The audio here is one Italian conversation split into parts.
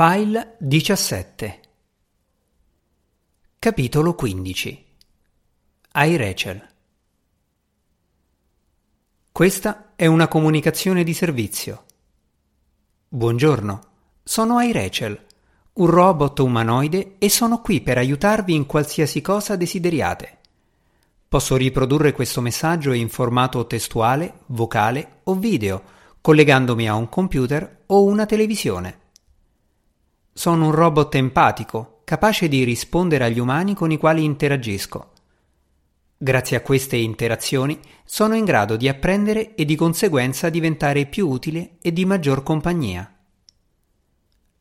File 17 Capitolo 15 Ai Rachel Questa è una comunicazione di servizio. Buongiorno, sono Ai Rachel, un robot umanoide e sono qui per aiutarvi in qualsiasi cosa desideriate. Posso riprodurre questo messaggio in formato testuale, vocale o video, collegandomi a un computer o una televisione. Sono un robot empatico, capace di rispondere agli umani con i quali interagisco. Grazie a queste interazioni sono in grado di apprendere e di conseguenza diventare più utile e di maggior compagnia.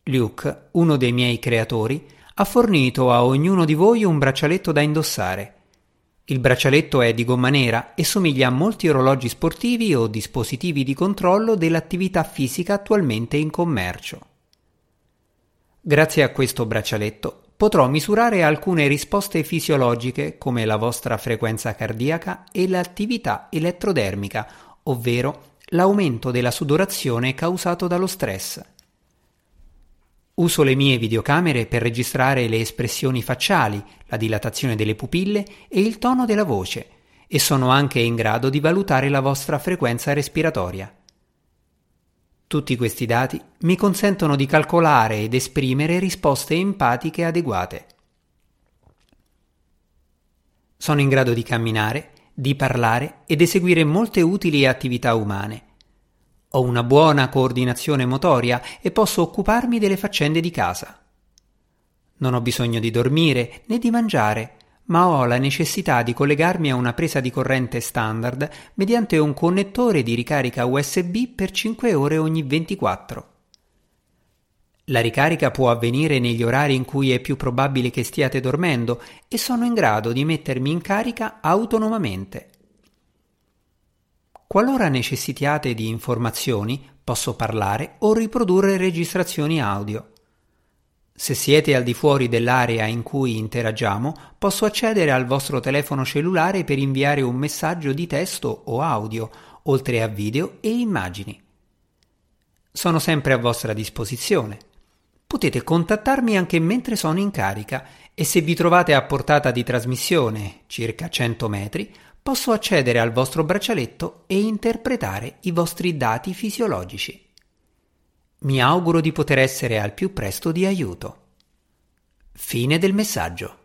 Luke, uno dei miei creatori, ha fornito a ognuno di voi un braccialetto da indossare. Il braccialetto è di gomma nera e somiglia a molti orologi sportivi o dispositivi di controllo dell'attività fisica attualmente in commercio. Grazie a questo braccialetto potrò misurare alcune risposte fisiologiche come la vostra frequenza cardiaca e l'attività elettrodermica, ovvero l'aumento della sudorazione causato dallo stress. Uso le mie videocamere per registrare le espressioni facciali, la dilatazione delle pupille e il tono della voce e sono anche in grado di valutare la vostra frequenza respiratoria. Tutti questi dati mi consentono di calcolare ed esprimere risposte empatiche adeguate. Sono in grado di camminare, di parlare ed eseguire molte utili attività umane. Ho una buona coordinazione motoria e posso occuparmi delle faccende di casa. Non ho bisogno di dormire né di mangiare, ma ho la necessità di collegarmi a una presa di corrente standard mediante un connettore di ricarica USB per 5 ore ogni 24. La ricarica può avvenire negli orari in cui è più probabile che stiate dormendo e sono in grado di mettermi in carica autonomamente. Qualora necessitiate di informazioni, posso parlare o riprodurre registrazioni audio. Se siete al di fuori dell'area in cui interagiamo, posso accedere al vostro telefono cellulare per inviare un messaggio di testo o audio, oltre a video e immagini. Sono sempre a vostra disposizione. Potete contattarmi anche mentre sono in carica e se vi trovate a portata di trasmissione, circa 100 metri, posso accedere al vostro braccialetto e interpretare i vostri dati fisiologici. Mi auguro di poter essere al più presto di aiuto. Fine del messaggio.